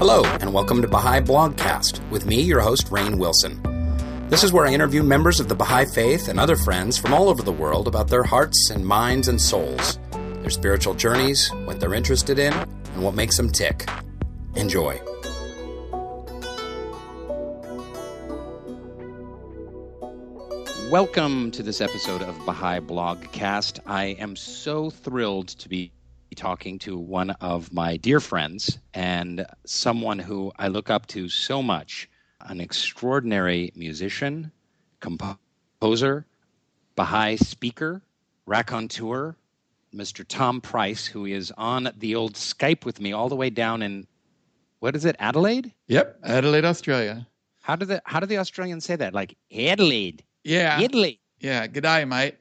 Hello, and welcome to Baha'i Blogcast with me, your host, Rainn Wilson. This is where I interview members of the Baha'i faith and other friends from all over the world about their hearts and minds and souls, their spiritual journeys, what they're interested in, and what makes them tick. Enjoy. Welcome to this episode of Baha'i Blogcast. I am so thrilled to be talking to one of my dear friends and someone who I look up to so much an extraordinary musician, composer, Baha'i speaker, raconteur, Mr. Tom Price, who is on the old Skype with me all the way down in, what is it, Adelaide? Yep, Adelaide, Australia. How do the how do the Australians say that? Like Adelaide. Yeah. Adelaide. Yeah. G'day, mate.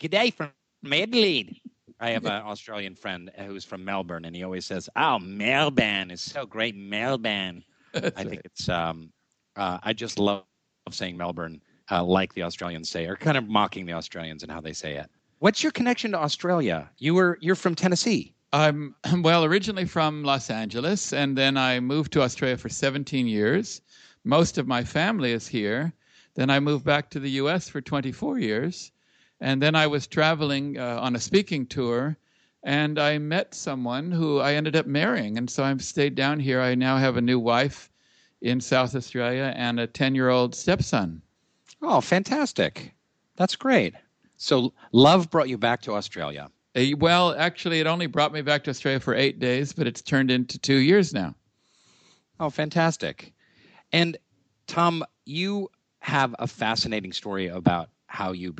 G'day from Adelaide. I have an Australian friend who's from Melbourne, and he always says, "Oh, Melbourne is so great, Melbourne." I think it's. Um, uh, I just love saying Melbourne, uh, like the Australians say, or kind of mocking the Australians and how they say it. What's your connection to Australia? You were you're from Tennessee. I'm well originally from Los Angeles, and then I moved to Australia for 17 years. Most of my family is here. Then I moved back to the U.S. for 24 years, and then I was traveling uh, on a speaking tour, and I met someone who I ended up marrying, and so I've stayed down here. I now have a new wife in South Australia and a 10-year-old stepson. Oh, fantastic! That's great. So love brought you back to Australia. Uh, well, actually, it only brought me back to Australia for eight days, but it's turned into two years now. Oh, fantastic! And Tom, you have a fascinating story about how you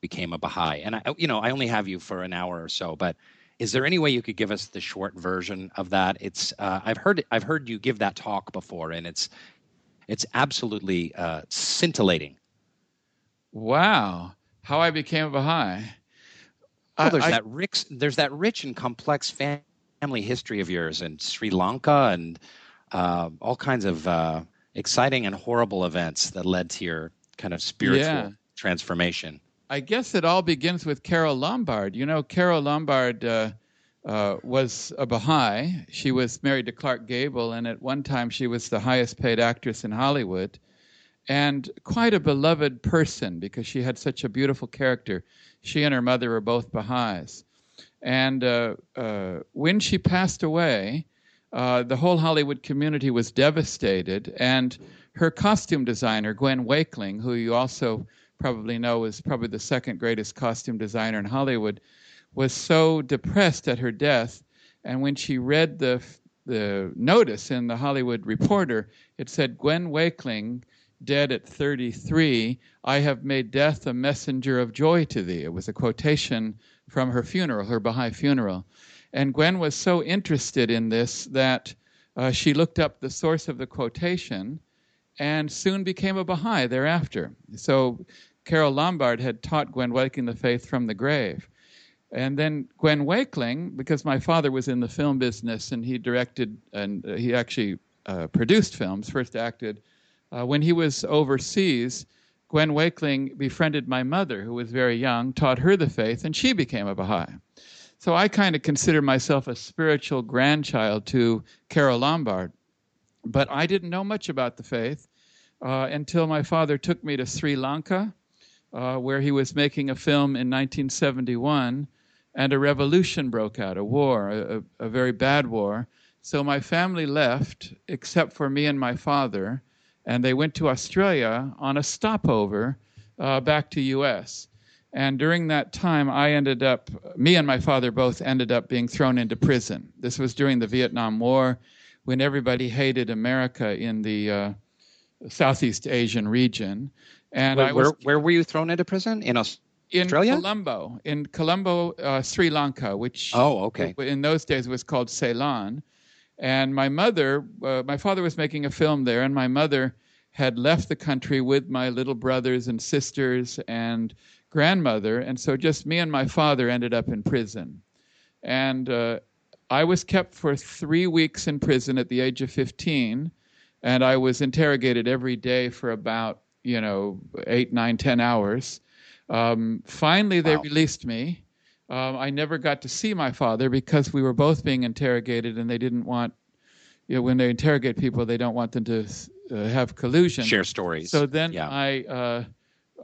became a Baha'i. And I, you know, I only have you for an hour or so, but is there any way you could give us the short version of that? It's uh, I've heard I've heard you give that talk before, and it's it's absolutely uh, scintillating. Wow, how I became a Baha'i. Well, there's I, that rich there's that rich and complex family history of yours in Sri Lanka and uh, all kinds of uh, exciting and horrible events that led to your kind of spiritual yeah. transformation. I guess it all begins with Carole Lombard. You know, Carole Lombard uh, uh, was a Baha'i. She was married to Clark Gable, and at one time she was the highest paid actress in Hollywood, and quite a beloved person because she had such a beautiful character. She and her mother were both Baha'is. And uh, uh when she passed away, uh, the whole Hollywood community was devastated, and her costume designer, Gwen Wakeling, who you also probably know is probably the second greatest costume designer in Hollywood, was so depressed at her death. And when she read the the notice in the Hollywood Reporter, it said Gwen Wakeling, dead at 33, I have made death a messenger of joy to thee. It was a quotation from her funeral, her Baha'i funeral. And Gwen was so interested in this that uh, she looked up the source of the quotation and soon became a Baha'i thereafter. So Carole Lombard had taught Gwen Wakeling the faith from the grave. And then Gwen Wakeling, because my father was in the film business and he directed and uh, he actually uh, produced films, first acted, uh, when he was overseas, Gwen Wakeling befriended my mother, who was very young, taught her the faith, and she became a Baha'i. So I kind of consider myself a spiritual grandchild to Carole Lombard. But I didn't know much about the faith uh, until my father took me to Sri Lanka, uh, where he was making a film in 1971, and a revolution broke out, a war, a, a very bad war. So my family left, except for me and my father, and they went to Australia on a stopover uh, back to U.S. And during that time, I ended up, me and my father both ended up being thrown into prison. This was during the Vietnam War when everybody hated America in the uh, Southeast Asian region. And where, was, where, where, were you thrown into prison? In Australia? In Colombo, in Colombo, uh, Sri Lanka, which oh, okay. in those days was called Ceylon. And my mother, uh, my father was making a film there, and my mother had left the country with my little brothers and sisters and grandmother, and so just me and my father ended up in prison. And uh, I was kept for three weeks in prison at the age of 15, and I was interrogated every day for about, you know, eight, nine, ten hours. Um, finally, they wow. released me. Um, I never got to see my father because we were both being interrogated, and they didn't want you know, when they interrogate people, they don't want them to uh, have collusion. Share stories. So then yeah. I uh,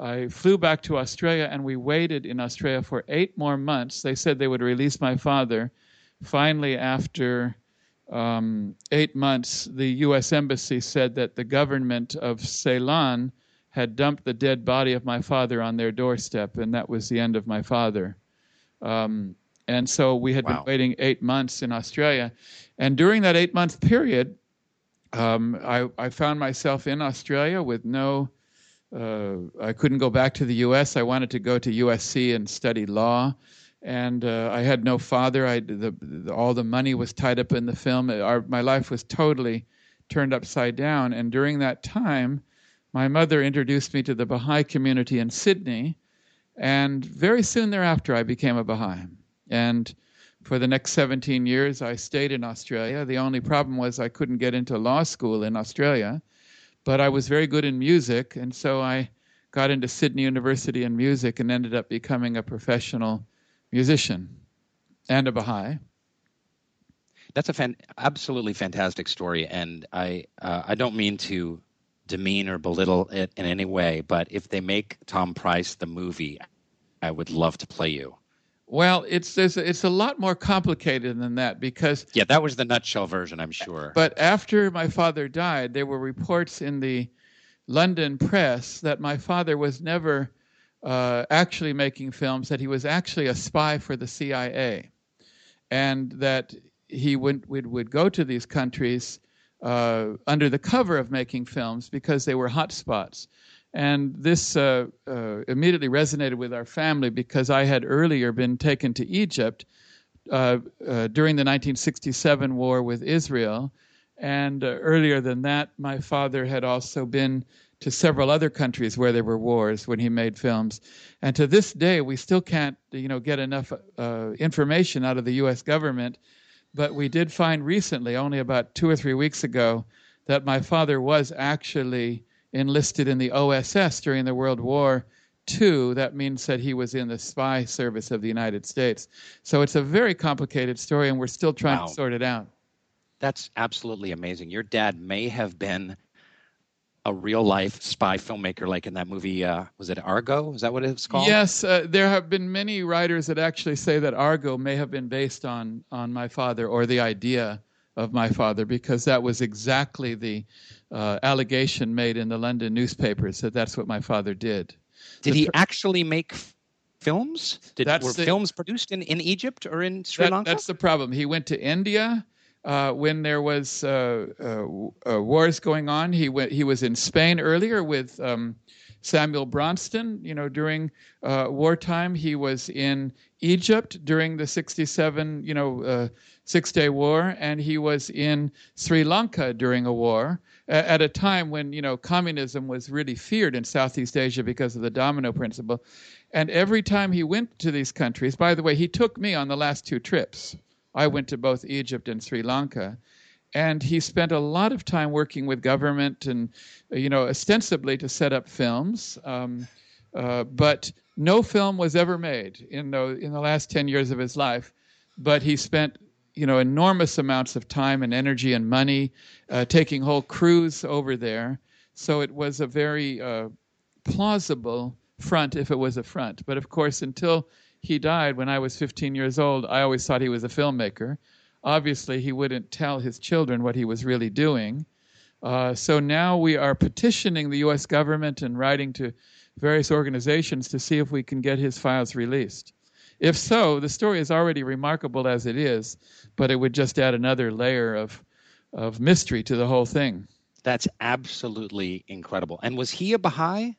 I flew back to Australia, and we waited in Australia for eight more months. They said they would release my father. Finally, after um, eight months, the U.S. Embassy said that the government of Ceylon had dumped the dead body of my father on their doorstep, and that was the end of my father. Um, and so we had wow. been waiting eight months in Australia. And during that eight month period, um, I, I, found myself in Australia with no, uh, I couldn't go back to the U.S. I wanted to go to USC and study law. And uh, I had no father. I, the, the, all the money was tied up in the film. Our, my life was totally turned upside down. And during that time, my mother introduced me to the Baha'i community in Sydney. And very soon thereafter, I became a Baha'i. And for the next 17 years, I stayed in Australia. The only problem was I couldn't get into law school in Australia, but I was very good in music, and so I got into Sydney University in music and ended up becoming a professional musician and a Baha'i. That's a fan- absolutely fantastic story, and I uh, I don't mean to demean or belittle it in any way, but if they make Tom Price the movie, I would love to play you. Well, it's it's a lot more complicated than that because yeah, that was the nutshell version, I'm sure. But after my father died, there were reports in the London press that my father was never uh, actually making films; that he was actually a spy for the CIA, and that he would would, would go to these countries uh, under the cover of making films because they were hot spots. And this uh, uh, immediately resonated with our family because I had earlier been taken to Egypt uh, uh during the 1967 war with Israel. And uh, earlier than that, my father had also been to several other countries where there were wars when he made films. And to this day, we still can't, you know, get enough uh, information out of the U.S. government. But we did find recently, only about two or three weeks ago, that my father was actually enlisted in the OSS during the World War II. That means that he was in the spy service of the United States. So it's a very complicated story, and we're still trying wow. to sort it out. That's absolutely amazing. Your dad may have been a real life spy filmmaker, like in that movie. Uh, was it Argo? Is that what it's called? Yes, uh, there have been many writers that actually say that Argo may have been based on on my father or the idea of my father, because that was exactly the uh, allegation made in the London newspapers that that's what my father did. Did the, he actually make films? Did, were the, films produced in, in Egypt or in Sri that, Lanka? That's the problem. He went to India uh, when there was uh, uh, uh wars going on. He went. He was in Spain earlier with um, Samuel Bronston. You know, during wartime, he was in Egypt during the '67. You know. Six Day War, and he was in Sri Lanka during a war at a time when you know communism was really feared in Southeast Asia because of the domino principle. And every time he went to these countries, by the way, he took me on the last two trips. I went to both Egypt and Sri Lanka, and he spent a lot of time working with government and you know ostensibly to set up films. Um, uh, but no film was ever made in the in the last ten years of his life. But he spent you know enormous amounts of time and energy and money uh, taking whole crews over there so it was a very uh, plausible front if it was a front but of course until he died when i was 15 years old. I always thought he was a filmmaker. Obviously he wouldn't tell his children what he was really doing. Uh, so now we are petitioning the us government and writing to various organizations to see if we can get his files released. If so, the story is already remarkable as it is, but it would just add another layer of of mystery to the whole thing. That's absolutely incredible. And was he a Baha'i?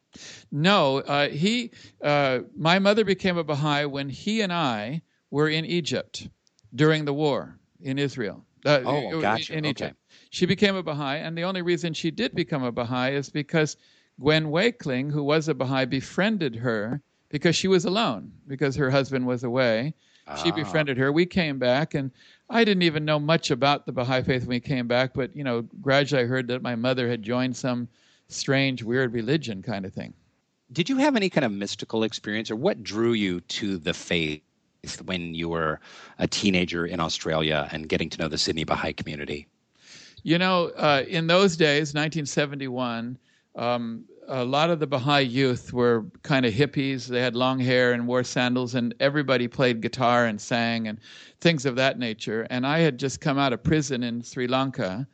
No, uh, he. Uh, my mother became a Baha'i when he and I were in Egypt during the war in Israel. Uh, oh, gotcha. In, in Egypt. Okay. She became a Baha'i, and the only reason she did become a Baha'i is because Gwen Wakeling, who was a Baha'i, befriended her because she was alone because her husband was away. She ah. befriended her. We came back, and I didn't even know much about the Baha'i faith when we came back, but you know, gradually I heard that my mother had joined some strange, weird religion kind of thing. Did you have any kind of mystical experience, or what drew you to the faith when you were a teenager in Australia and getting to know the Sydney Baha'i community? You know, uh, in those days, 1971, um, a lot of the Baha'i youth were kind of hippies. They had long hair and wore sandals, and everybody played guitar and sang and things of that nature. And I had just come out of prison in Sri Lanka,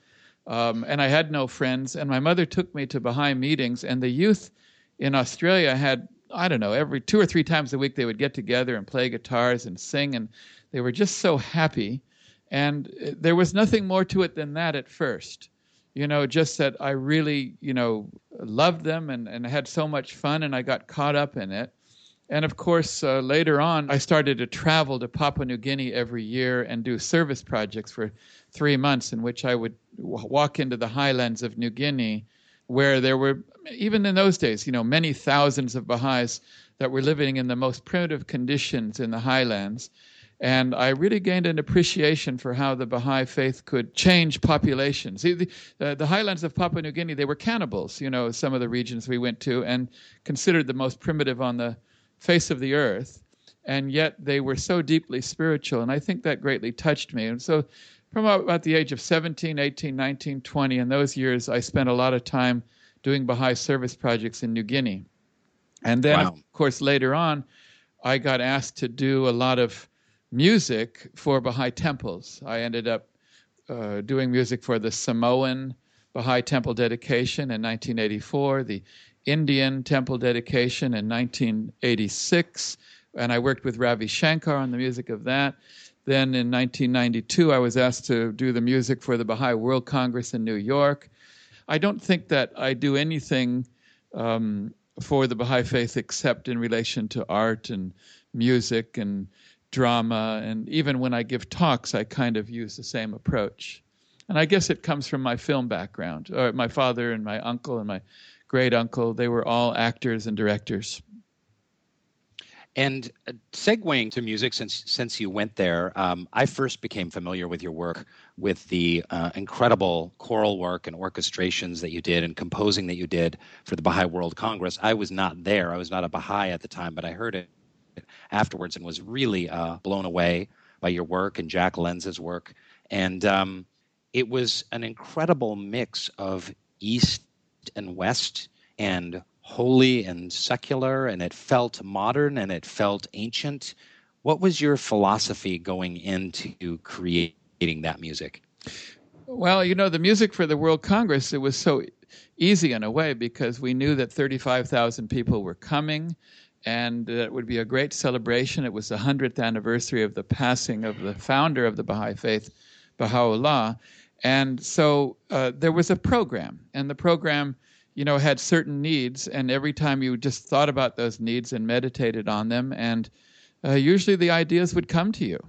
um, and I had no friends. And my mother took me to Baha'i meetings, and the youth in Australia had I don't know every two or three times a week they would get together and play guitars and sing, and they were just so happy. And uh, there was nothing more to it than that at first you know, just that I really, you know, loved them and, and had so much fun and I got caught up in it. And of course, uh, later on, I started to travel to Papua New Guinea every year and do service projects for three months in which I would w- walk into the highlands of New Guinea, where there were, even in those days, you know, many thousands of Baha'is that were living in the most primitive conditions in the highlands. And I really gained an appreciation for how the Baha'i faith could change populations. The, the, uh, the, highlands of Papua New Guinea, they were cannibals, you know, some of the regions we went to, and considered the most primitive on the face of the earth. And yet they were so deeply spiritual. And I think that greatly touched me. And so from about the age of 17, 18, 19, 20, in those years, I spent a lot of time doing Baha'i service projects in New Guinea. And then, wow. of course, later on, I got asked to do a lot of music for Baha'i temples. I ended up uh, doing music for the Samoan Baha'i temple dedication in 1984, the Indian temple dedication in 1986, and I worked with Ravi Shankar on the music of that. Then in 1992, I was asked to do the music for the Baha'i World Congress in New York. I don't think that I do anything um, for the Baha'i faith except in relation to art and music and drama, and even when I give talks, I kind of use the same approach. And I guess it comes from my film background. Or my father and my uncle and my great uncle, they were all actors and directors. And uh, segueing to music, since since you went there, um, I first became familiar with your work with the uh, incredible choral work and orchestrations that you did and composing that you did for the Baha'i World Congress. I was not there; I was not a Baha'i at the time, but I heard it afterwards and was really uh, blown away by your work and Jack Lenz's work. And um, it was an incredible mix of East and West and holy and secular, and it felt modern and it felt ancient. What was your philosophy going into creating that music? Well, you know, the music for the World Congress, it was so easy in a way because we knew that 35,000 people were coming and it would be a great celebration. It was the 100th anniversary of the passing of the founder of the Baha'i Faith, Baha'u'llah. And so uh, there was a program, and the program, you know, had certain needs, and every time you just thought about those needs and meditated on them, and uh, usually the ideas would come to you.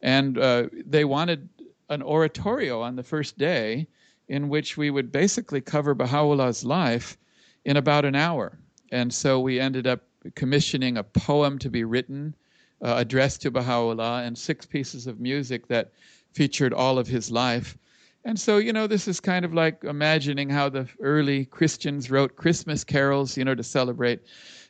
And uh, they wanted an oratorio on the first day in which we would basically cover Baha'u'llah's life in about an hour. And so we ended up commissioning a poem to be written uh, addressed to Baha'u'llah and six pieces of music that featured all of his life. And so, you know, this is kind of like imagining how the early Christians wrote Christmas carols, you know, to celebrate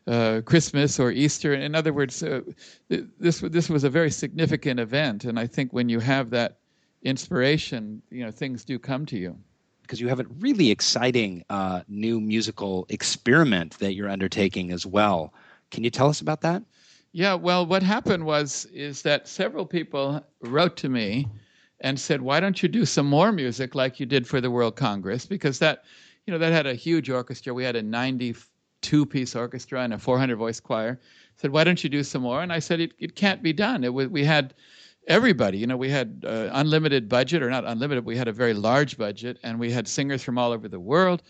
uh, Christmas or Easter. In other words, uh, this this was a very significant event, and I think when you have that inspiration, you know, things do come to you because you have a really exciting uh, new musical experiment that you're undertaking as well. Can you tell us about that? Yeah, well, what happened was is that several people wrote to me and said, "Why don't you do some more music like you did for the World Congress?" Because that, you know, that had a huge orchestra. We had a 92-piece orchestra and a 400-voice choir. Said, "Why don't you do some more?" And I said, "It, it can't be done. It, we had everybody. You know, we had uh, unlimited budget, or not unlimited. We had a very large budget, and we had singers from all over the world.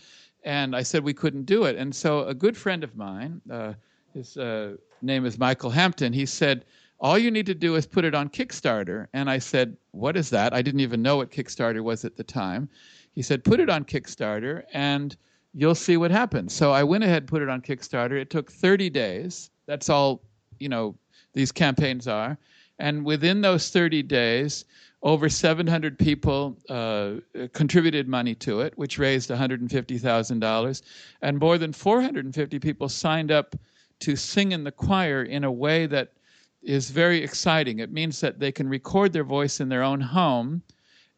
And I said we couldn't do it. And so a good friend of mine, uh, his uh, name is Michael Hampton, he said, all you need to do is put it on Kickstarter. And I said, what is that? I didn't even know what Kickstarter was at the time. He said, put it on Kickstarter and you'll see what happens. So I went ahead and put it on Kickstarter. It took 30 days. That's all, you know, these campaigns are. And within those 30 days, over 700 people uh, contributed money to it, which raised $150,000. And more than 450 people signed up to sing in the choir in a way that is very exciting. It means that they can record their voice in their own home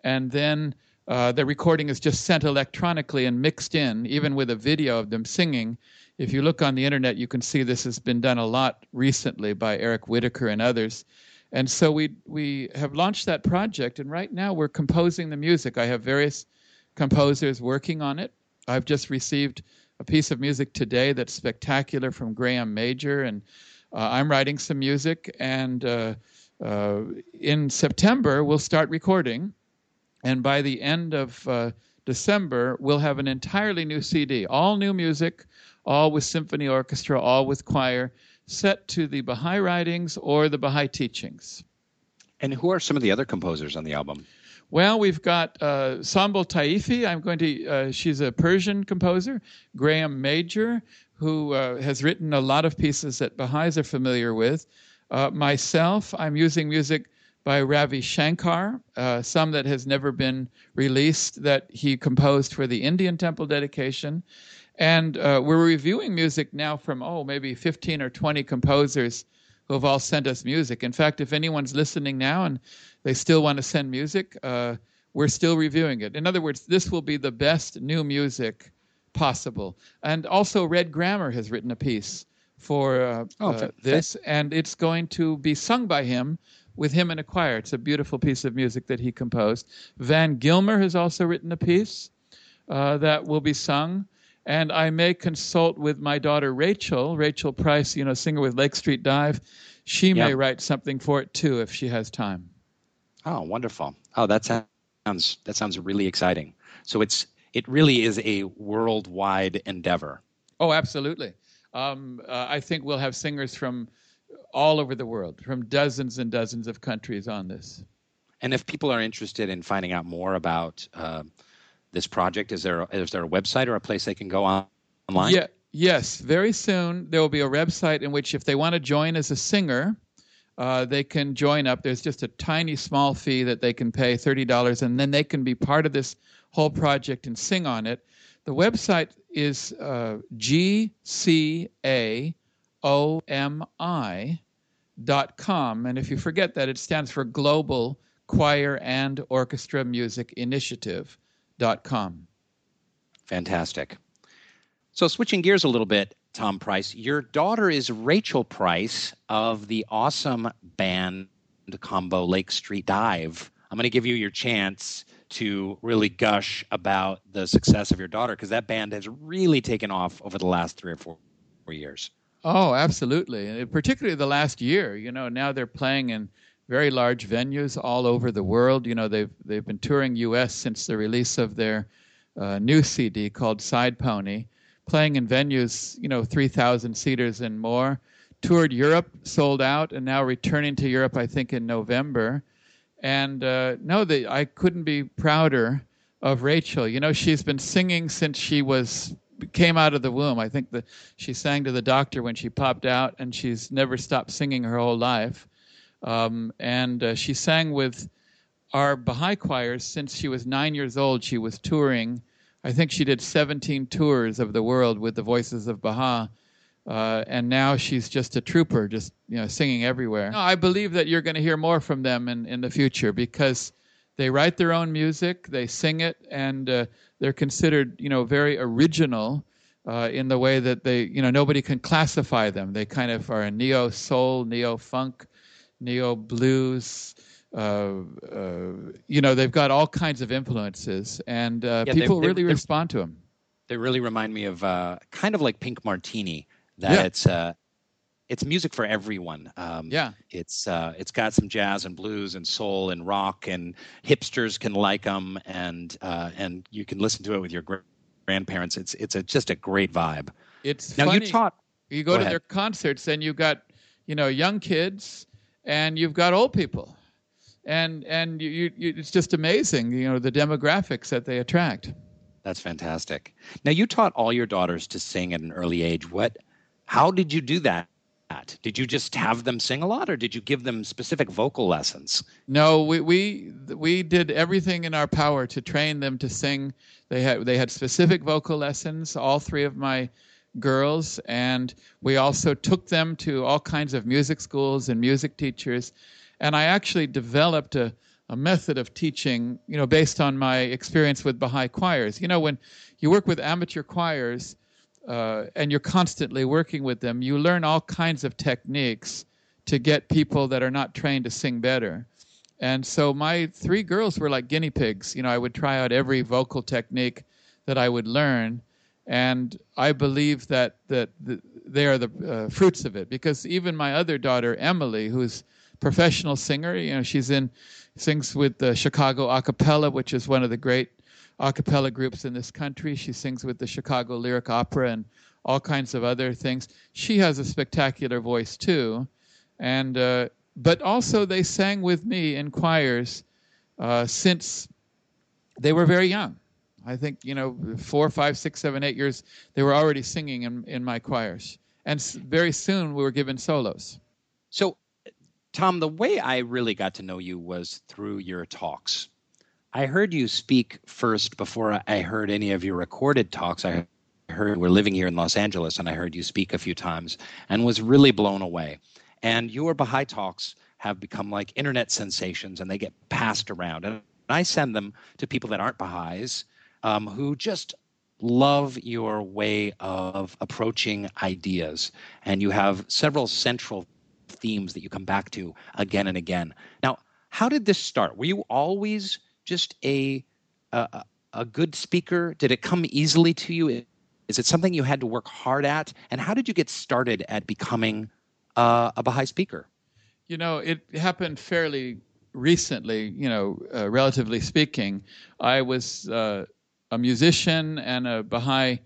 and then uh, the recording is just sent electronically and mixed in, even with a video of them singing. If you look on the internet, you can see this has been done a lot recently by Eric Whitacre and others. And so we we have launched that project, and right now we're composing the music. I have various composers working on it. I've just received a piece of music today that's spectacular from Graham Major, and uh, I'm writing some music. And uh, uh, in September, we'll start recording and by the end of uh, December, we'll have an entirely new CD, all new music, all with symphony orchestra, all with choir, set to the Baha'i writings or the Baha'i teachings. And who are some of the other composers on the album? Well, we've got uh, Sambal Taifi. I'm going to. Uh, she's a Persian composer. Graham Major, who uh, has written a lot of pieces that Baha'is are familiar with. Uh, myself, I'm using music by Ravi Shankar, uh, some that has never been released that he composed for the Indian temple dedication. And uh, we're reviewing music now from, oh, maybe 15 or 20 composers who have all sent us music. In fact, if anyone's listening now and they still want to send music, uh, we're still reviewing it. In other words, this will be the best new music possible. And also, Red Grammer has written a piece for uh, oh, uh, this, and it's going to be sung by him with him in a choir. It's a beautiful piece of music that he composed. Van Gilmer has also written a piece uh, that will be sung. And I may consult with my daughter Rachel, Rachel Price, you know, singer with Lake Street Dive. She yep. may write something for it too if she has time. Oh, wonderful! Oh, that sounds that sounds really exciting. So it's it really is a worldwide endeavor. Oh, absolutely. Um, uh, I think we'll have singers from all over the world from dozens and dozens of countries on this. And if people are interested in finding out more about uh, this project, is there is there a website or a place they can go on, online? Yeah, yes. Very soon there will be a website in which, if they want to join as a singer, uh, they can join up. There's just a tiny small fee that they can pay, thirty dollars, and then they can be part of this whole project and sing on it. The website is uh, dot com, And if you forget that, it stands for Global Choir and Orchestra Music Initiative.com. Fantastic. So, switching gears a little bit, Tom Price, your daughter is Rachel Price of the awesome band combo Lake Street Dive. I'm going to give you your chance to really gush about the success of your daughter because that band has really taken off over the last three or four years. Oh, absolutely. And particularly the last year, you know, now they're playing in very large venues all over the world. You know, they've they've been touring US since the release of their uh, new CD called Side Pony, playing in venues, you know, 3,000 seaters and more. Toured Europe, sold out, and now returning to Europe, I think, in November. And uh, no, I couldn't be prouder of Rachel. You know, she's been singing since she was came out of the womb. I think that she sang to the doctor when she popped out, and she's never stopped singing her whole life. Um, and uh, she sang with our Baha'i choirs since she was nine years old. She was touring. I think she did 17 tours of the world with the Voices of Baha. Uh, and now she's just a trooper, just you know, singing everywhere. No, I believe that you're going to hear more from them in, in the future because they write their own music, they sing it, and uh, they're considered, you know, very original uh, in the way that they, you know, nobody can classify them. They kind of are a neo soul, neo funk, neo blues. Uh, uh, you know, they've got all kinds of influences, and uh, yeah, people they, really they, respond to them. They really remind me of uh, kind of like Pink Martini. That yeah. it's uh, it's music for everyone. Um, yeah, it's uh, it's got some jazz and blues and soul and rock and hipsters can like them and uh, and you can listen to it with your grandparents. It's it's a, just a great vibe. It's now funny. you taught. You go, go to ahead. their concerts and you've got you know young kids and you've got old people, and and you, you, you it's just amazing. You know the demographics that they attract. That's fantastic. Now you taught all your daughters to sing at an early age. What? How did you do that? that? Did you just have them sing a lot, or did you give them specific vocal lessons? No, we we we did everything in our power to train them to sing. They had they had specific vocal lessons. All three of my girls, and we also took them to all kinds of music schools and music teachers. And I actually developed a a method of teaching, you know, based on my experience with Baha'i choirs. You know, when you work with amateur choirs uh, and you're constantly working with them, you learn all kinds of techniques to get people that are not trained to sing better. And so my three girls were like guinea pigs. You know, I would try out every vocal technique that I would learn, and I believe that that the, they are the uh, fruits of it. Because even my other daughter Emily, who's professional singer, you know, she's in sings with the Chicago Acapella, which is one of the great a cappella groups in this country. She sings with the Chicago Lyric Opera and all kinds of other things. She has a spectacular voice too, and uh, but also they sang with me in choirs uh, since they were very young. I think you know four, five, six, seven, eight years they were already singing in in my choirs, and very soon we were given solos. So, Tom, the way I really got to know you was through your talks I heard you speak first before I heard any of your recorded talks. I heard we're living here in Los Angeles, and I heard you speak a few times and was really blown away. And your Baha'i talks have become like internet sensations, and they get passed around. And I send them to people that aren't Baha'is um, who just love your way of approaching ideas. And you have several central themes that you come back to again and again. Now, how did this start? Were you always just a, a a good speaker? Did it come easily to you? Is it something you had to work hard at? And how did you get started at becoming uh, a Baha'i speaker? You know, it happened fairly recently. You know, uh, relatively speaking, I was uh, a musician and a Baha'i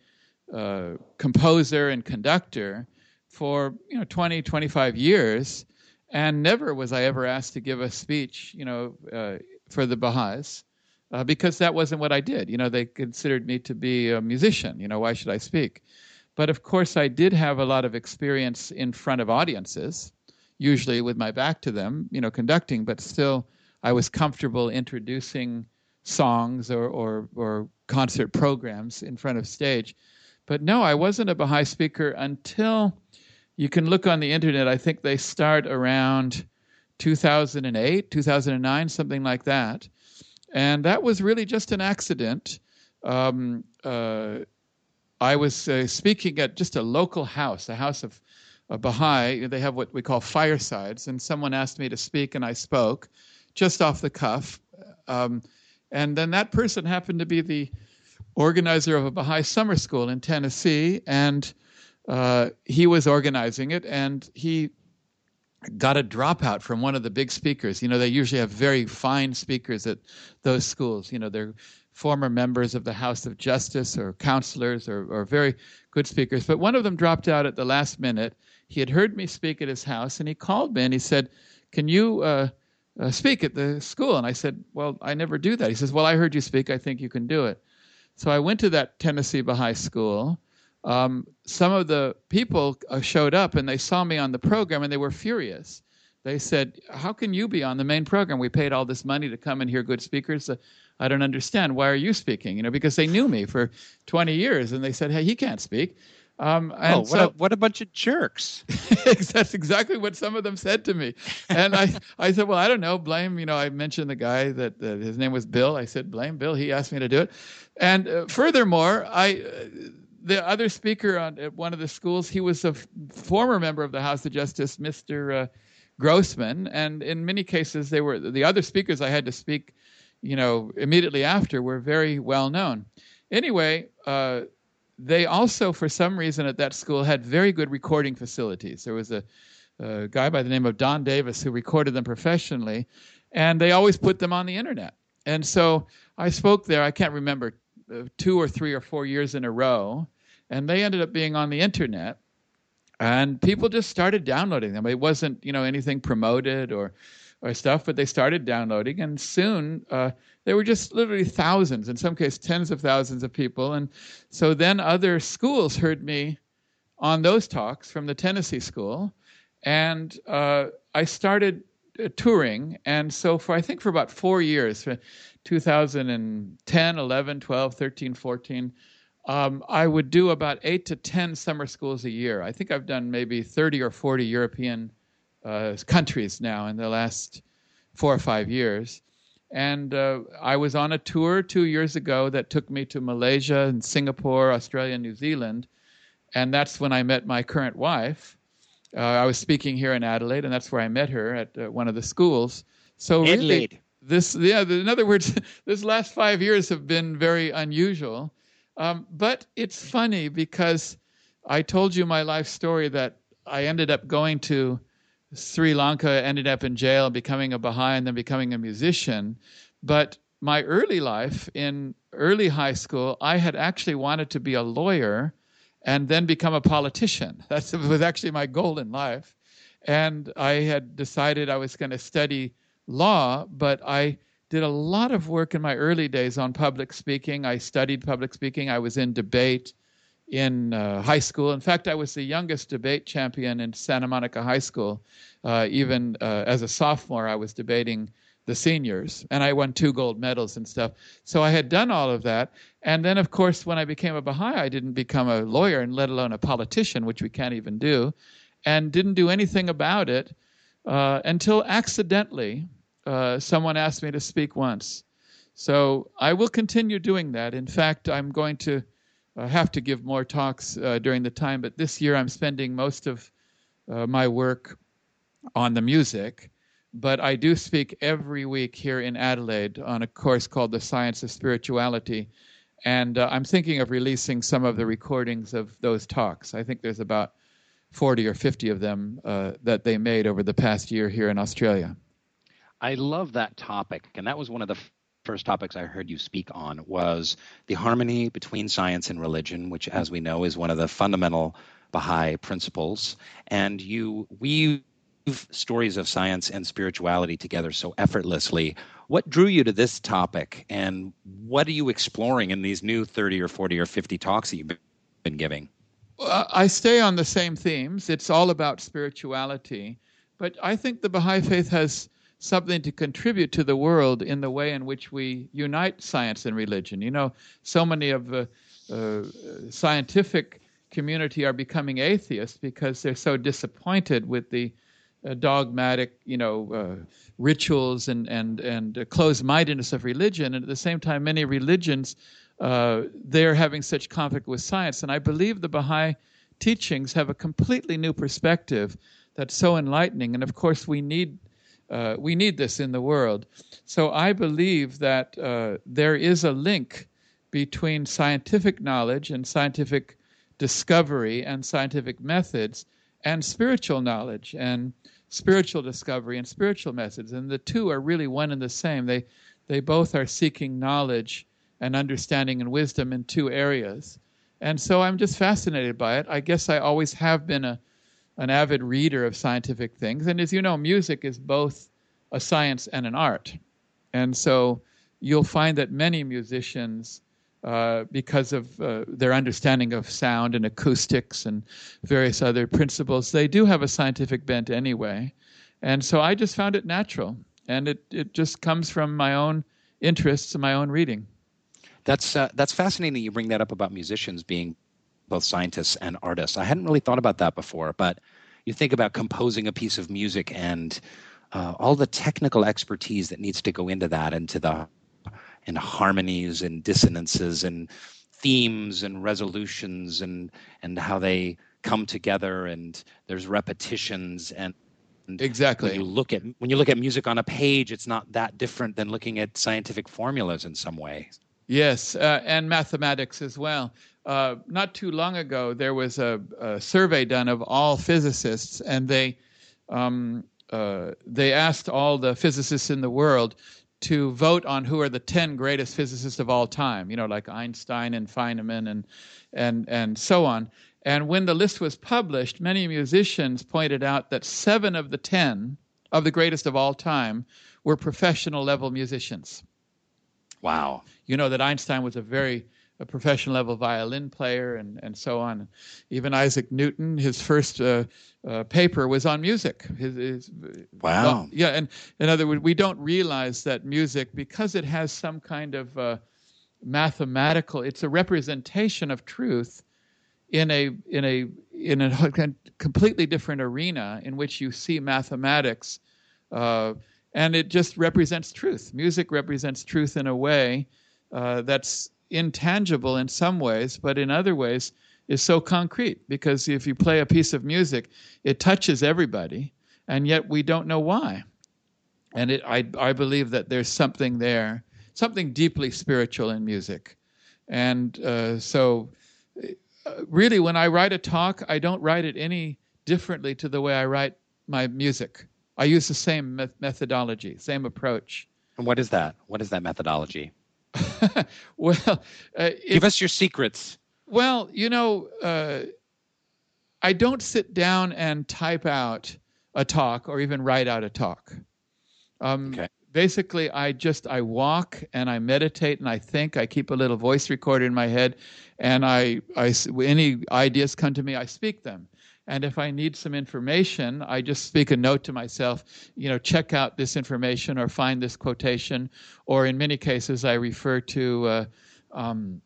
uh, composer and conductor for you know 20, 25 years, and never was I ever asked to give a speech. You know uh, for the Baha'is uh, because that wasn't what I did. You know, they considered me to be a musician. You know, why should I speak? But of course, I did have a lot of experience in front of audiences, usually with my back to them, you know, conducting, but still I was comfortable introducing songs or, or, or concert programs in front of stage. But no, I wasn't a Baha'i speaker until you can look on the internet. I think they start around 2008, 2009, something like that. And that was really just an accident. Um, uh, I was uh, speaking at just a local house, a house of a Baha'i. They have what we call firesides, and someone asked me to speak, and I spoke just off the cuff. Um, and then that person happened to be the organizer of a Baha'i summer school in Tennessee, and uh, he was organizing it, and he got a dropout from one of the big speakers. You know, they usually have very fine speakers at those schools. You know, they're former members of the House of Justice or counselors or, or very good speakers. But one of them dropped out at the last minute. He had heard me speak at his house and he called me and he said, Can you uh, uh, speak at the school? And I said, Well, I never do that. He says, Well, I heard you speak. I think you can do it. So I went to that Tennessee Baha'i school um, some of the people uh, showed up and they saw me on the program and they were furious. They said, How can you be on the main program? We paid all this money to come and hear good speakers. Uh, I don't understand. Why are you speaking? You know, because they knew me for 20 years and they said, Hey, he can't speak. Um, oh, what, so, a, what a bunch of jerks! that's exactly what some of them said to me, and I, I said, well, I don't know. Blame, you know, I mentioned the guy that, that his name was Bill. I said, blame Bill. He asked me to do it, and uh, furthermore, I, uh, the other speaker on, at one of the schools, he was a f- former member of the House of Justice, Mr. Uh, Grossmann, and in many cases, they were the other speakers I had to speak, you know, immediately after were very well known. Anyway, uh, they also, for some reason, at that school had very good recording facilities. There was a, a guy by the name of Don Davis who recorded them professionally, and they always put them on the internet. And so I spoke there. I can't remember uh, two or three or four years in a row, and they ended up being on the internet. And people just started downloading them. It wasn't, you know, anything promoted or or stuff, but they started downloading, and soon uh, there were just literally thousands, in some cases tens of thousands of people. And so then other schools heard me on those talks from the Tennessee school, and uh, I started uh, touring. And so for I think for about four years, 2010, 11, 12, 13, 14, um, I would do about eight to 10 summer schools a year. I think I've done maybe 30 or 40 European uh, countries now in the last four or five years. And uh, I was on a tour two years ago that took me to Malaysia and Singapore, Australia, New Zealand. And that's when I met my current wife. Uh, I was speaking here in Adelaide, and that's where I met her at uh, one of the schools. So really, Adelaide. this yeah. In other words, this last five years have been very unusual. Um, but it's funny because I told you my life story that I ended up going to Sri Lanka, ended up in jail, becoming a Baha'i, and then becoming a musician. But my early life in early high school, I had actually wanted to be a lawyer and then become a politician. That was actually my goal in life. And I had decided I was going to study law, but I did a lot of work in my early days on public speaking. I studied public speaking. I was in debate in uh, high school. In fact, I was the youngest debate champion in Santa Monica High School. Uh, even uh, as a sophomore, I was debating the seniors, and I won two gold medals and stuff. So I had done all of that. And then, of course, when I became a Baha'i, I didn't become a lawyer and let alone a politician, which we can't even do, and didn't do anything about it uh, until accidentally uh, someone asked me to speak once. So I will continue doing that. In fact, I'm going to uh, have to give more talks uh, during the time, but this year I'm spending most of uh, my work on the music. But I do speak every week here in Adelaide on a course called The Science of Spirituality. And uh, I'm thinking of releasing some of the recordings of those talks. I think there's about 40 or 50 of them uh, that they made over the past year here in Australia. I love that topic, and that was one of the first topics I heard you speak on was the harmony between science and religion, which, as we know, is one of the fundamental Baha'i principles. And you weave stories of science and spirituality together so effortlessly. What drew you to this topic, and what are you exploring in these new 30 or 40 or 50 talks that you've been giving? I stay on the same themes. It's all about spirituality. But I think the Baha'i faith has something to contribute to the world in the way in which we unite science and religion. You know, so many of the uh, scientific community are becoming atheists because they're so disappointed with the uh, dogmatic, you know, uh, rituals and and and uh, closed-mindedness of religion, and at the same time, many religions uh, they're having such conflict with science. And I believe the Baha'i teachings have a completely new perspective that's so enlightening. And of course, we need uh, we need this in the world. So I believe that uh, there is a link between scientific knowledge and scientific discovery and scientific methods and spiritual knowledge and spiritual discovery and spiritual methods. And the two are really one and the same. They, they both are seeking knowledge and understanding and wisdom in two areas. And so I'm just fascinated by it. I guess I always have been a an avid reader of scientific things. And as you know, music is both a science and an art. And so you'll find that many musicians, uh, because of uh, their understanding of sound and acoustics and various other principles, they do have a scientific bent anyway. And so I just found it natural. And it, it just comes from my own interests and my own reading. That's, uh, that's fascinating you bring that up about musicians being both scientists and artists. I hadn't really thought about that before, but you think about composing a piece of music and uh, all the technical expertise that needs to go into that, into the in harmonies and dissonances and themes and resolutions and and how they come together and there's repetitions and exactly when you look at when you look at music on a page it's not that different than looking at scientific formulas in some way. Yes uh, and mathematics as well uh, not too long ago, there was a, a, survey done of all physicists, and they um, uh, they asked all the physicists in the world to vote on who are the ten greatest physicists of all time. You know, like Einstein and Feynman and and and so on. And when the list was published, many musicians pointed out that seven of the ten of the greatest of all time were professional level musicians. Wow. You know that Einstein was a very a professional level violin player and, and so on. Even Isaac Newton, his first uh, uh, paper was on music. His, his, wow. Well, yeah, and in other words, we don't realize that music, because it has some kind of uh, mathematical, it's a representation of truth in a in a in a completely different arena in which you see mathematics uh, and it just represents truth. Music represents truth in a way uh, that's intangible in some ways, but in other ways is so concrete because if you play a piece of music, it touches everybody, and yet we don't know why. And it, I, I believe that there's something there, something deeply spiritual in music. And uh, so, uh, really, when I write a talk, I don't write it any differently to the way I write my music. I use the same me- methodology, same approach. And what is that? What is that methodology? well, uh, give us your secrets. Well, you know, uh, I don't sit down and type out a talk or even write out a talk. Um, okay. Basically, I just I walk and I meditate and I think. I keep a little voice recorder in my head, and I, I any ideas come to me, I speak them. And if I need some information, I just speak a note to myself, you know, check out this information or find this quotation. Or in many cases, I refer to uh, um,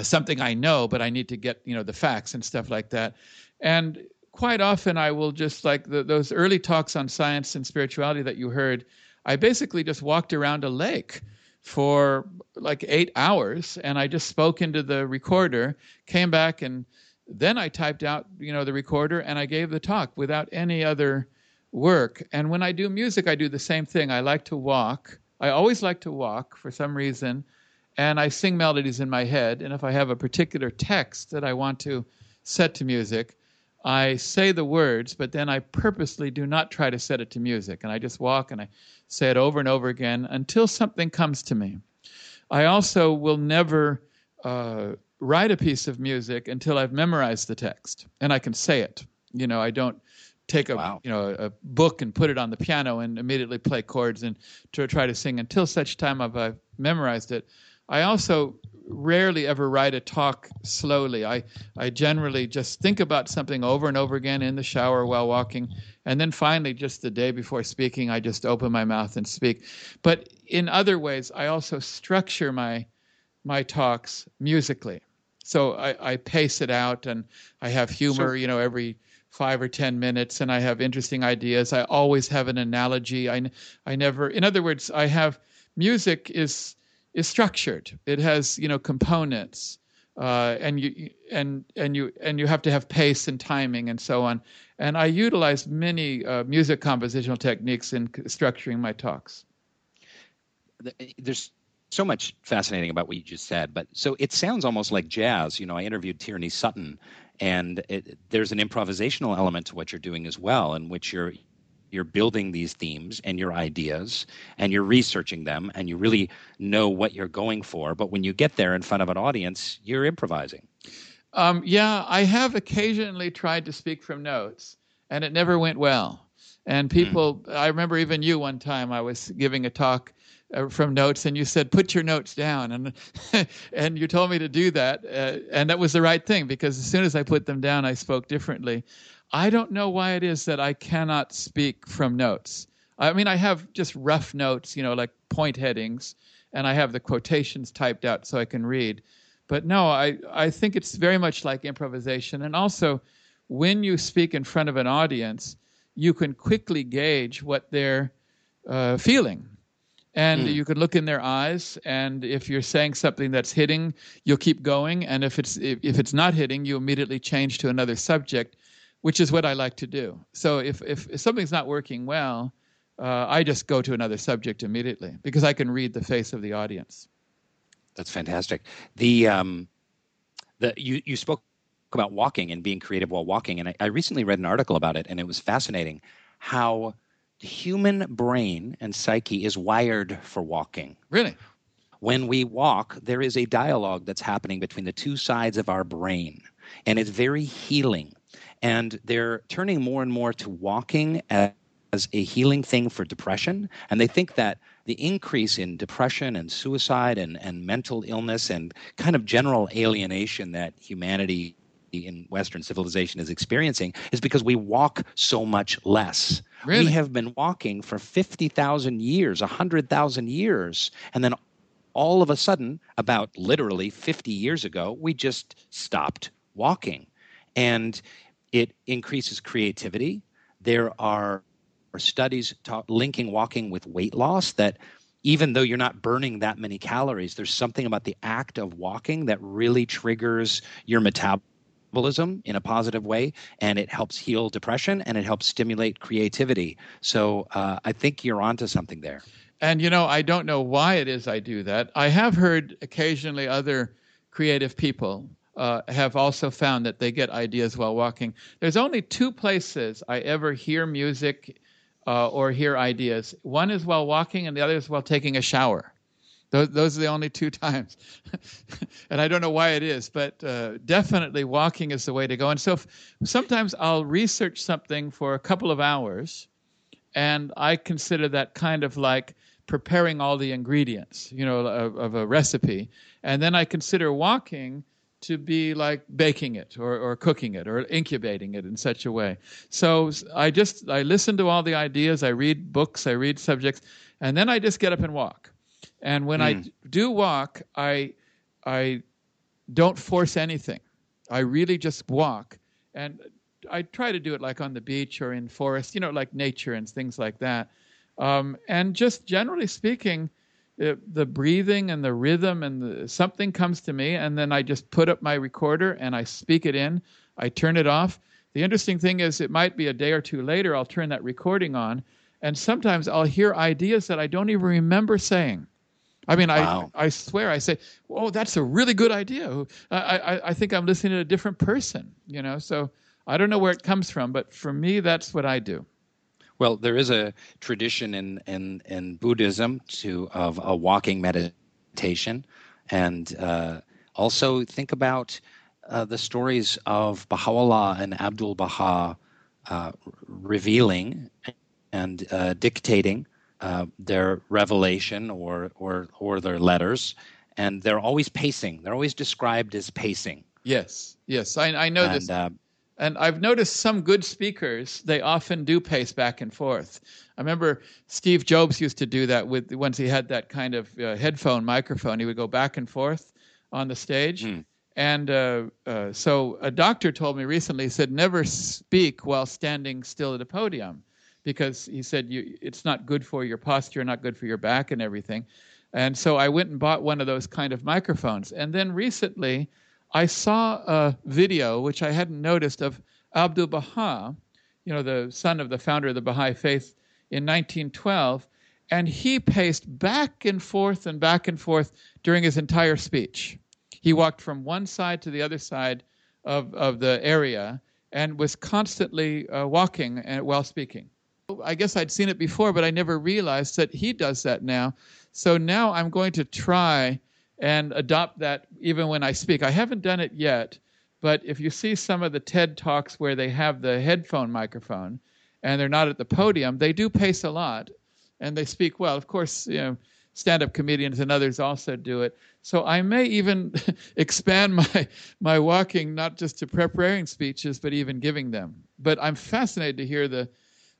something I know, but I need to get, you know, the facts and stuff like that. And quite often, I will just like the, those early talks on science and spirituality that you heard. I basically just walked around a lake for like eight hours and I just spoke into the recorder, came back and then I typed out, you know, the recorder and I gave the talk without any other work. And when I do music, I do the same thing. I like to walk. I always like to walk for some reason, and I sing melodies in my head. And if I have a particular text that I want to set to music, I say the words, but then I purposely do not try to set it to music. And I just walk and I say it over and over again until something comes to me. I also will never uh, write a piece of music until I've memorized the text and I can say it. You know, I don't take a wow. you know a book and put it on the piano and immediately play chords and to try to sing until such time I've, I've memorized it. I also rarely ever write a talk slowly. I, I generally just think about something over and over again in the shower while walking. And then finally, just the day before speaking, I just open my mouth and speak. But in other ways, I also structure my, my talks musically so I, I pace it out and I have humor, so, you know, every five or ten minutes, and I have interesting ideas. I always have an analogy. I, I never, in other words, I have music is is structured. It has you know components, uh, and you and and you and you have to have pace and timing and so on. And I utilize many uh, music compositional techniques in structuring my talks. There's so much fascinating about what you just said. But so it sounds almost like jazz. You know, I interviewed Tierney Sutton, and it, there's an improvisational element to what you're doing as well, in which you're you're building these themes and your ideas and you're researching them and you really know what you're going for but when you get there in front of an audience you're improvising um, yeah i have occasionally tried to speak from notes and it never went well and hmm. people mm. i remember even you one time i was giving a talk from notes and you said put your notes down and and you told me to do that uh, and that was the right thing because as soon as I put them down I spoke differently. I don't know why it is that I cannot speak from notes. I mean I have just rough notes, you know, like point headings and I have the quotations typed out so I can read. But no, I I think it's very much like improvisation and also when you speak in front of an audience, you can quickly gauge what they're uh, feeling and mm. you can look in their eyes and if you're saying something that's hitting you'll keep going. And if it's if, if it's not hitting you immediately change to another subject which is what i like to do. So if if, if something's not working well uh, i just go to another subject immediately because i can read the face of the audience. That's fantastic. The um the you you spoke about walking and being creative while walking and I, I recently read an article about it and it was fascinating how the human brain and psyche is wired for walking. Really? When we walk, there is a dialogue that's happening between the two sides of our brain, and it's very healing. And they're turning more and more to walking as a healing thing for depression. And they think that the increase in depression and suicide and, and mental illness and kind of general alienation that humanity in Western civilization is experiencing is because we walk so much less. Really? We have been walking for 50,000 years, 100,000 years, and then all of a sudden, about literally 50 years ago, we just stopped walking. And it increases creativity. There are studies ta- linking walking with weight loss that even though you're not burning that many calories, there's something about the act of walking that really triggers your metabolism in a positive way, and it helps heal depression and it helps stimulate creativity. So uh, I think you're onto something there. And you know, I don't know why it is I do that. I have heard occasionally other creative people uh, have also found that they get ideas while walking. There's only two places I ever hear music uh, or hear ideas. One is while walking, and the other is while taking a shower. Those, those are the only two times. and I don't know why it is, but uh, definitely walking is the way to go. And so if, sometimes I'll research something for a couple of hours, and I consider that kind of like preparing all the ingredients, you know, of, of a recipe. And then I consider walking to be like baking it or, or cooking it or incubating it in such a way. So I just I listen to all the ideas, I read books, I read subjects, and then I just get up and walk. And when mm. I hmm. do walk, I I don't force anything. I really just walk. And I try to do it like on the beach or in forest, you know, like nature and things like that. Um, and just generally speaking, it, the breathing and the rhythm and the, something comes to me, and then I just put up my recorder and I speak it in. I turn it off. The interesting thing is, it might be a day or two later, I'll turn that recording on, and sometimes I'll hear ideas that I don't even remember saying. I mean, wow. I, I swear, I say, "Oh, that's a really good idea." I, I, I think I'm listening to a different person, you know. So I don't know where it comes from, but for me, that's what I do. Well, there is a tradition in in, in Buddhism to of a walking meditation, and uh, also think about uh, the stories of Baha'u'llah and Abdul Baha uh, revealing and uh, dictating uh, their revelation or or or their letters, and they're always pacing. They're always described as pacing. Yes, yes, I, I know and, this. Uh, and I've noticed some good speakers, they often do pace back and forth. I remember Steve Jobs used to do that with once he had that kind of uh, headphone microphone, he would go back and forth on the stage. Mm. And uh, uh, so a doctor told me recently, he said, never speak while standing still at a podium because he said you, it's not good for your posture, not good for your back and everything. And so I went and bought one of those kind of microphones. And then recently, I saw a video which I hadn't noticed of Abdul Baha, you know, the son of the founder of the Baha'i faith in 1912, and he paced back and forth and back and forth during his entire speech. He walked from one side to the other side of, of the area and was constantly uh, walking uh, while speaking. I guess I'd seen it before, but I never realized that he does that now. So now I'm going to try and adopt that even when I speak. I haven't done it yet, but if you see some of the TED Talks where they have the headphone microphone and they're not at the podium, they do pace a lot and they speak well. Of course, you know, stand-up comedians and others also do it. So I may even expand my my walking not just to preparing speeches, but even giving them. But I'm fascinated to hear the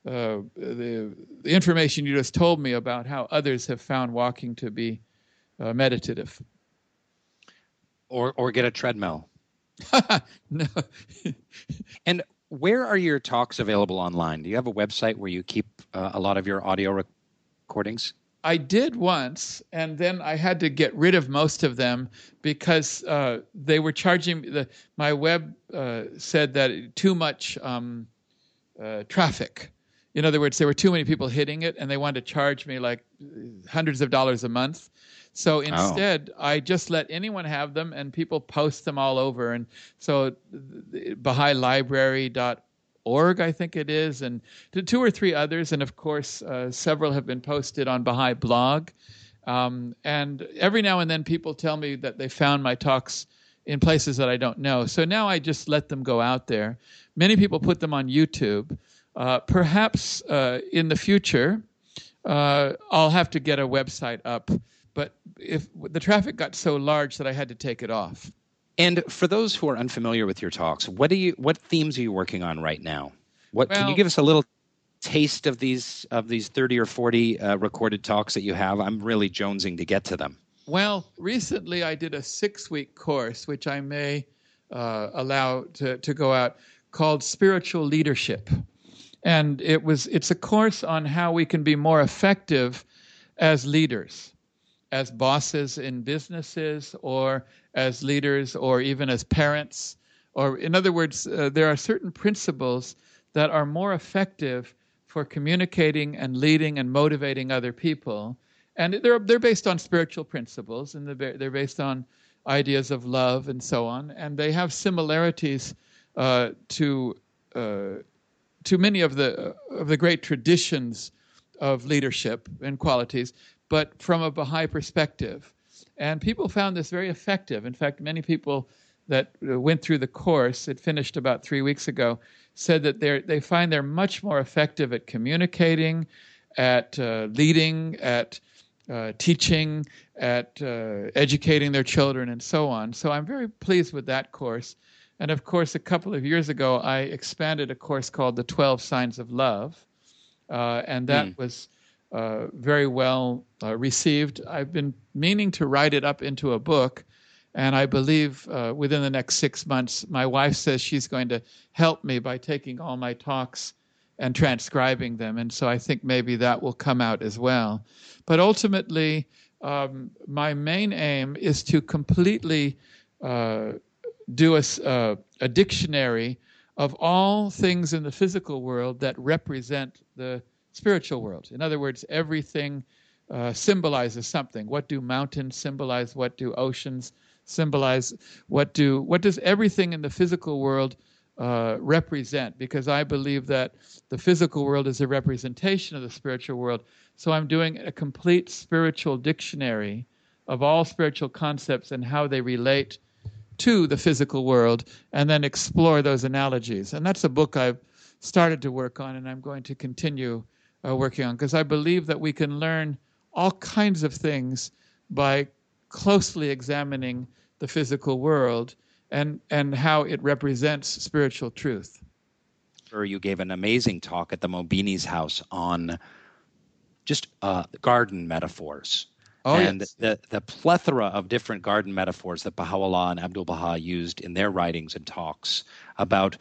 uh, the, the information you just told me about how others have found walking to be uh, meditative or or get a treadmill. no. and where are your talks available online? Do you have a website where you keep uh, a lot of your audio recordings? I did once, and then I had to get rid of most of them because uh, they were charging. The, my web uh, said that too much um, uh, traffic. In other words, there were too many people hitting it, and they wanted to charge me like hundreds of dollars a month. So instead, oh. I just let anyone have them, and people post them all over. And so, BahaiLibrary.org, I think it is, and two or three others, and of course, uh, several have been posted on Baha'i Blog. Um, and every now and then, people tell me that they found my talks in places that I don't know. So now I just let them go out there. Many people put them on YouTube. Uh, perhaps uh, in the future, uh, I'll have to get a website up but if the traffic got so large that I had to take it off. And for those who are unfamiliar with your talks, what do you what themes are you working on right now? What well, can you give us a little taste of these of these 30 or 40 uh, recorded talks that you have? I'm really jonesing to get to them. Well, recently I did a 6-week course which I may uh, allow to to go out called Spiritual Leadership. And it was it's a course on how we can be more effective as leaders, as bosses in businesses, or as leaders, or even as parents. Or, in other words, uh, there are certain principles that are more effective for communicating and leading and motivating other people. And they're, they're based on spiritual principles and they're, based on ideas of love and so on. And they have similarities uh, to, uh, to many of the, of the great traditions of leadership and qualities, but from a Baha'i perspective. And people found this very effective. In fact, many people that went through the course, it finished about three weeks ago, said that they they find they're much more effective at communicating, at uh, leading, at uh, teaching, at uh, educating their children, and so on. So I'm very pleased with that course. And of course, a couple of years ago, I expanded a course called The 12 Signs of Love. Uh, and that mm. was uh, very well uh, received. I've been meaning to write it up into a book. And I believe uh, within the next six months, my wife says she's going to help me by taking all my talks and transcribing them. And so I think maybe that will come out as well. But ultimately, um, my main aim is to completely uh, do a, uh, a dictionary of all things in the physical world that represent the spiritual world. In other words, everything uh, symbolizes something. What do mountains symbolize? What do oceans symbolize? What do what does everything in the physical world uh, represent? Because I believe that the physical world is a representation of the spiritual world. So I'm doing a complete spiritual dictionary of all spiritual concepts and how they relate to the physical world, and then explore those analogies. And that's a book I've started to work on, and I'm going to continue uh, working on because I believe that we can learn all kinds of things by closely examining the physical world and, and how it represents spiritual truth. Sure, You gave an amazing talk at the Mobini's house on just uh, garden metaphors. Oh, and yes. the, the plethora of different garden metaphors that Baha'u'llah and Abdul Baha used in their writings and talks about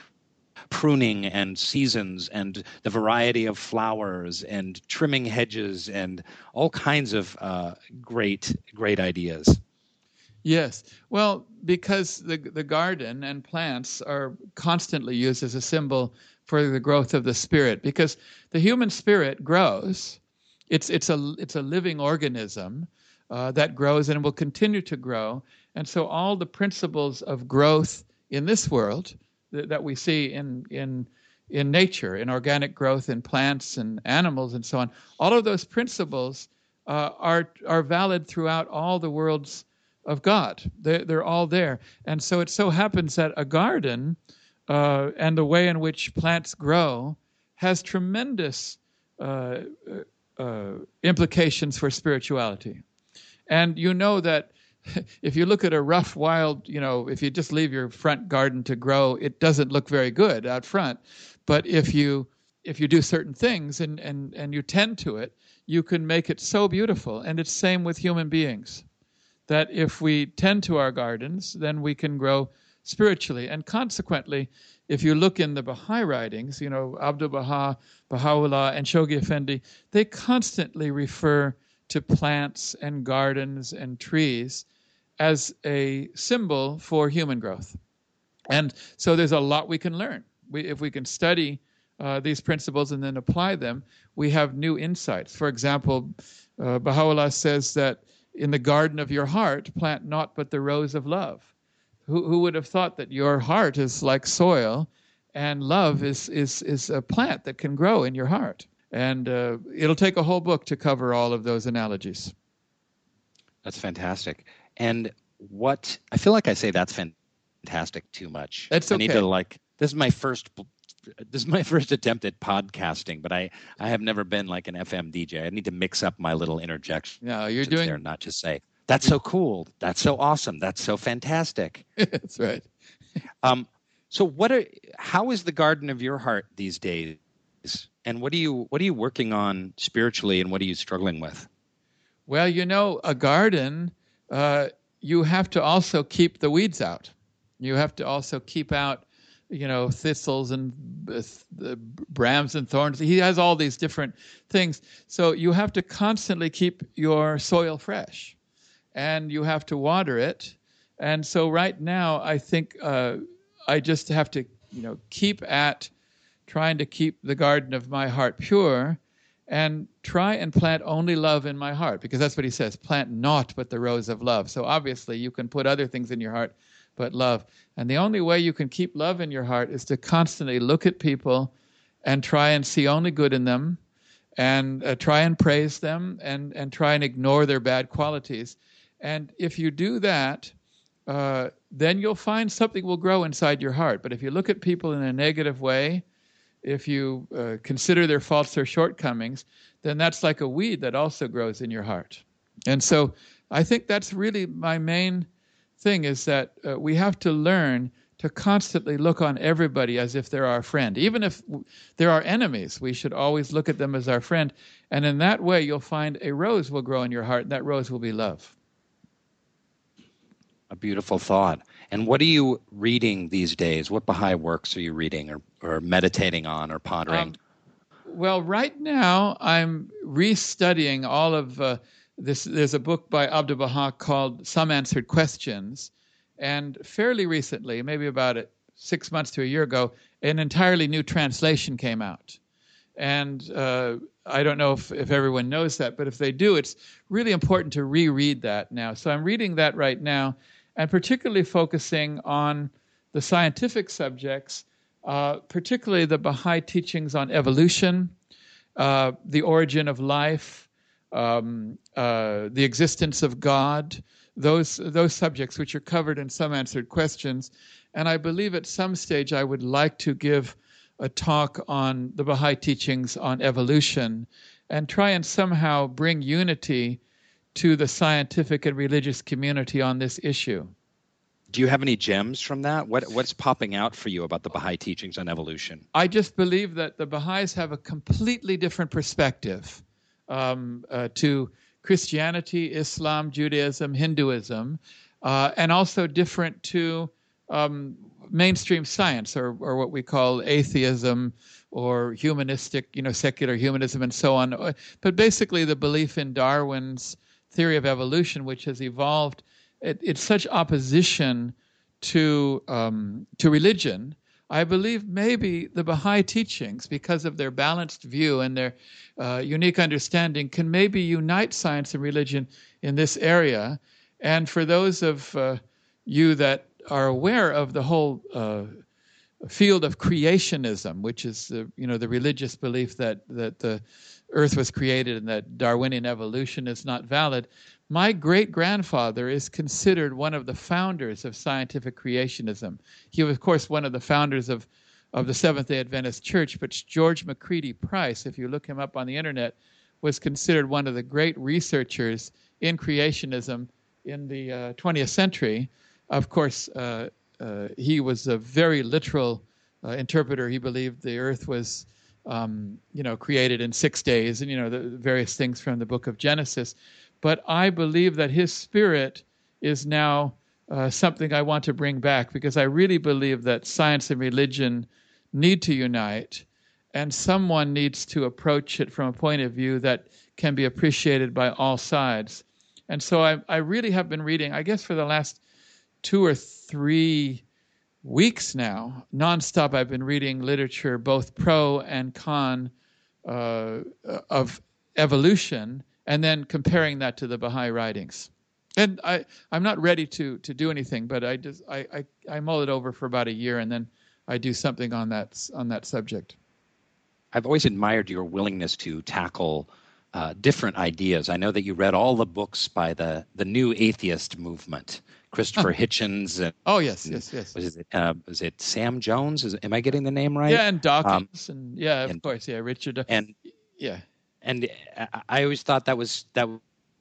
pruning and seasons and the variety of flowers and trimming hedges and all kinds of uh, great, great ideas. Yes. Well, because the, the garden and plants are constantly used as a symbol for the growth of the spirit, because the human spirit grows. It's, it's, a, it's a living organism uh, that grows and will continue to grow. And so all the principles of growth in this world that, that we see in in in nature, in organic growth, in plants and animals, and so on. All of those principles uh, are are valid throughout all the worlds of God. They're, they're all there, and so it so happens that a garden uh, and the way in which plants grow has tremendous uh, uh implications for spirituality. And you know that if you look at a rough, wild, you know, if you just leave your front garden to grow, it doesn't look very good out front. But if you if you do certain things and, and, and you tend to it, you can make it so beautiful. And it's same with human beings. That if we tend to our gardens, then we can grow spiritually. And consequently, if you look in the Baha'i writings, you know, Abdul Baha, Baha'u'llah, and Shoghi Effendi, they constantly refer to plants and gardens and trees as a symbol for human growth. And so there's a lot we can learn. We, if we can study uh, these principles and then apply them, we have new insights. For example, uh, Baha'u'llah says that in the garden of your heart, plant not but the rose of love. Who, who would have thought that your heart is like soil and love is, is, is a plant that can grow in your heart? And uh, it'll take a whole book to cover all of those analogies. That's fantastic. And what I feel like I say that's fantastic too much. That's okay. I need to like this is my first this is my first attempt at podcasting, but I I have never been like an FM DJ. I need to mix up my little interjections. No, you're doing there, not just say that's so cool, that's so awesome, that's so fantastic. that's right. um, so what are how is the garden of your heart these days? And what are you what are you working on spiritually, and what are you struggling with? Well, you know, a garden uh, you have to also keep the weeds out. You have to also keep out you know, thistles and uh, brams and thorns. He has all these different things. So you have to constantly keep your soil fresh, and you have to water it. And so right now, I think uh, I just have to, you know, keep at trying to keep the garden of my heart pure and try and plant only love in my heart because that's what he says plant not but the rose of love. So obviously you can put other things in your heart but love. And the only way you can keep love in your heart is to constantly look at people and try and see only good in them and uh, try and praise them and, and try and ignore their bad qualities and if you do that uh, then you'll find something will grow inside your heart but if you look at people in a negative way if you uh, consider their faults or shortcomings, then that's like a weed that also grows in your heart. And so I think that's really my main thing is that uh, we have to learn to constantly look on everybody as if they're our friend. Even if they're our enemies, we should always look at them as our friend. And in that way, you'll find a rose will grow in your heart, and that rose will be love. A beautiful thought. And what are you reading these days? What Baha'i works are you reading or, or meditating on or pondering? Um, well, right now I'm restudying all of uh, this. There's a book by Abdu'l Baha called Some Answered Questions. And fairly recently, maybe about six months to a year ago, an entirely new translation came out. And uh, I don't know if, if everyone knows that, but if they do, it's really important to reread that now. So I'm reading that right now and particularly focusing on the scientific subjects, uh, particularly the Baha'i teachings on evolution, uh, the origin of life, um, uh, the existence of God, those, those subjects which are covered in some answered questions. And I believe at some stage I would like to give a talk on the Baha'i teachings on evolution and try and somehow bring unity to the scientific and religious community on this issue. Do you have any gems from that? What what's popping out for you about the Baha'i teachings on evolution? I just believe that the Baha'is have a completely different perspective um, uh, to Christianity, Islam, Judaism, Hinduism, uh, and also different to um, mainstream science or, or what we call atheism or humanistic, you know, secular humanism and so on. But basically, the belief in Darwin's theory of evolution, which has evolved, it, it's such opposition to um, to religion. I believe maybe the Baha'i teachings, because of their balanced view and their uh, unique understanding, can maybe unite science and religion in this area. And for those of uh, you that are aware of the whole uh, field of creationism, which is the you know the religious belief that that the Earth was created and that Darwinian evolution is not valid. My great grandfather is considered one of the founders of scientific creationism. He was, of course, one of the founders of, of the Seventh day Adventist Church, but George McCready Price, if you look him up on the internet, was considered one of the great researchers in creationism in the uh, 20th century. Of course, uh, uh, he was a very literal uh, interpreter. He believed the earth was um, you know, created in six days, and you know the various things from the book of Genesis. But I believe that His Spirit is now uh, something I want to bring back because I really believe that science and religion need to unite, and someone needs to approach it from a point of view that can be appreciated by all sides. And so I, I really have been reading, I guess, for the last two or three weeks now, nonstop, I've been reading literature, both pro and con, uh, of evolution, and then comparing that to the Baha'i writings. And I, I'm not ready to, to do anything, but I just I, I, I mull it over for about a year, and then I do something on that on that subject. I've always admired your willingness to tackle uh, different ideas. I know that you read all the books by the the New Atheist movement. Christopher Hitchens. And, oh yes, yes, yes. Was it uh, was it Sam Jones? Is, am I getting the name right? Yeah, and Dawkins, um, and yeah, of and, course, yeah, Richard. And yeah, and I always thought that was that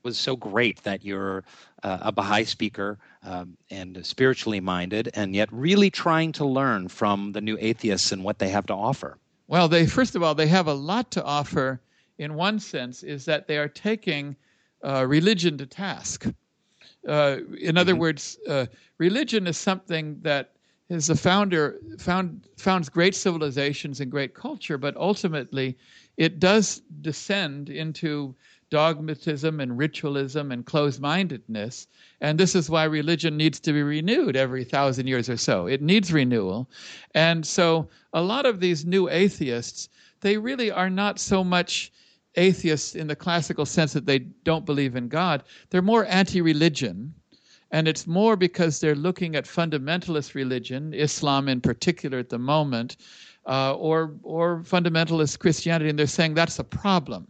was so great that you're uh, a Baha'i speaker um, and spiritually minded, and yet really trying to learn from the new atheists and what they have to offer. Well, they first of all they have a lot to offer. In one sense, is that they are taking uh, religion to task. Uh, in other mm-hmm. words, uh, religion is something that is the founder found founds great civilizations and great culture, but ultimately it does descend into dogmatism and ritualism and closed mindedness. And this is why religion needs to be renewed every thousand years or so. It needs renewal. And so a lot of these new atheists, they really are not so much atheists in the classical sense that they don't believe in God. They're more anti religion. And it's more because they're looking at fundamentalist religion, Islam in particular at the moment, uh, or, or fundamentalist Christianity, and they're saying that's a problem.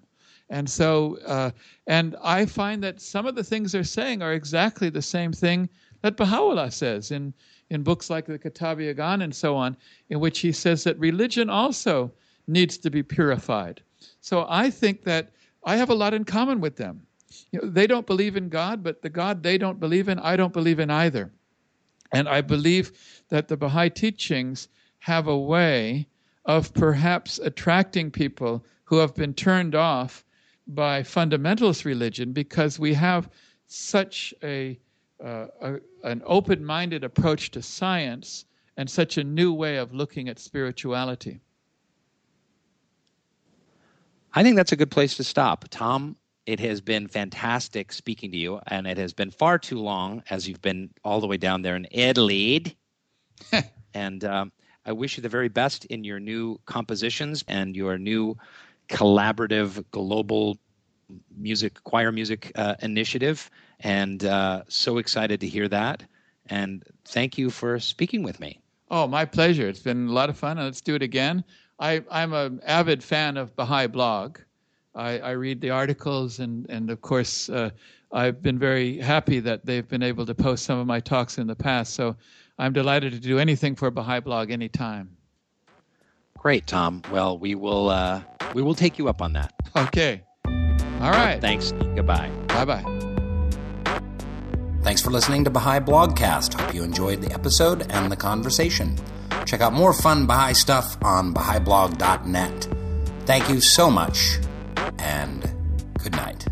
And so, uh, and I find that some of the things they're saying are exactly the same thing that Baha'u'llah says in, in books like the Kitab-i-Iqan and so on, in which he says that religion also needs to be purified. So I think that I have a lot in common with them. You know, they don't believe in God, but the God they don't believe in, I don't believe in either. And I believe that the Baha'i teachings have a way of perhaps attracting people who have been turned off by fundamentalist religion because we have such a, uh, a an open-minded approach to science and such a new way of looking at spirituality. I think that's a good place to stop. Tom, it has been fantastic speaking to you, and it has been far too long as you've been all the way down there in Adelaide. and um, I wish you the very best in your new compositions and your new collaborative global music, choir music uh, initiative. And uh, so excited to hear that. And thank you for speaking with me. Oh, my pleasure. It's been a lot of fun. And let's do it again. I, am an avid fan of Baha'i Blog. I, I read the articles, and, and of course, uh, I've been very happy that they've been able to post some of my talks in the past. So I'm delighted to do anything for Baha'i Blog anytime. Great, Tom. Well, we will uh, we will take you up on that. Okay. All right. Thanks. Goodbye. Bye bye. Thanks for listening to Baha'i Blogcast. Hope you enjoyed the episode and the conversation. Check out more fun Baha'i stuff on Baha'iBlog.net. Thank you so much, and good night.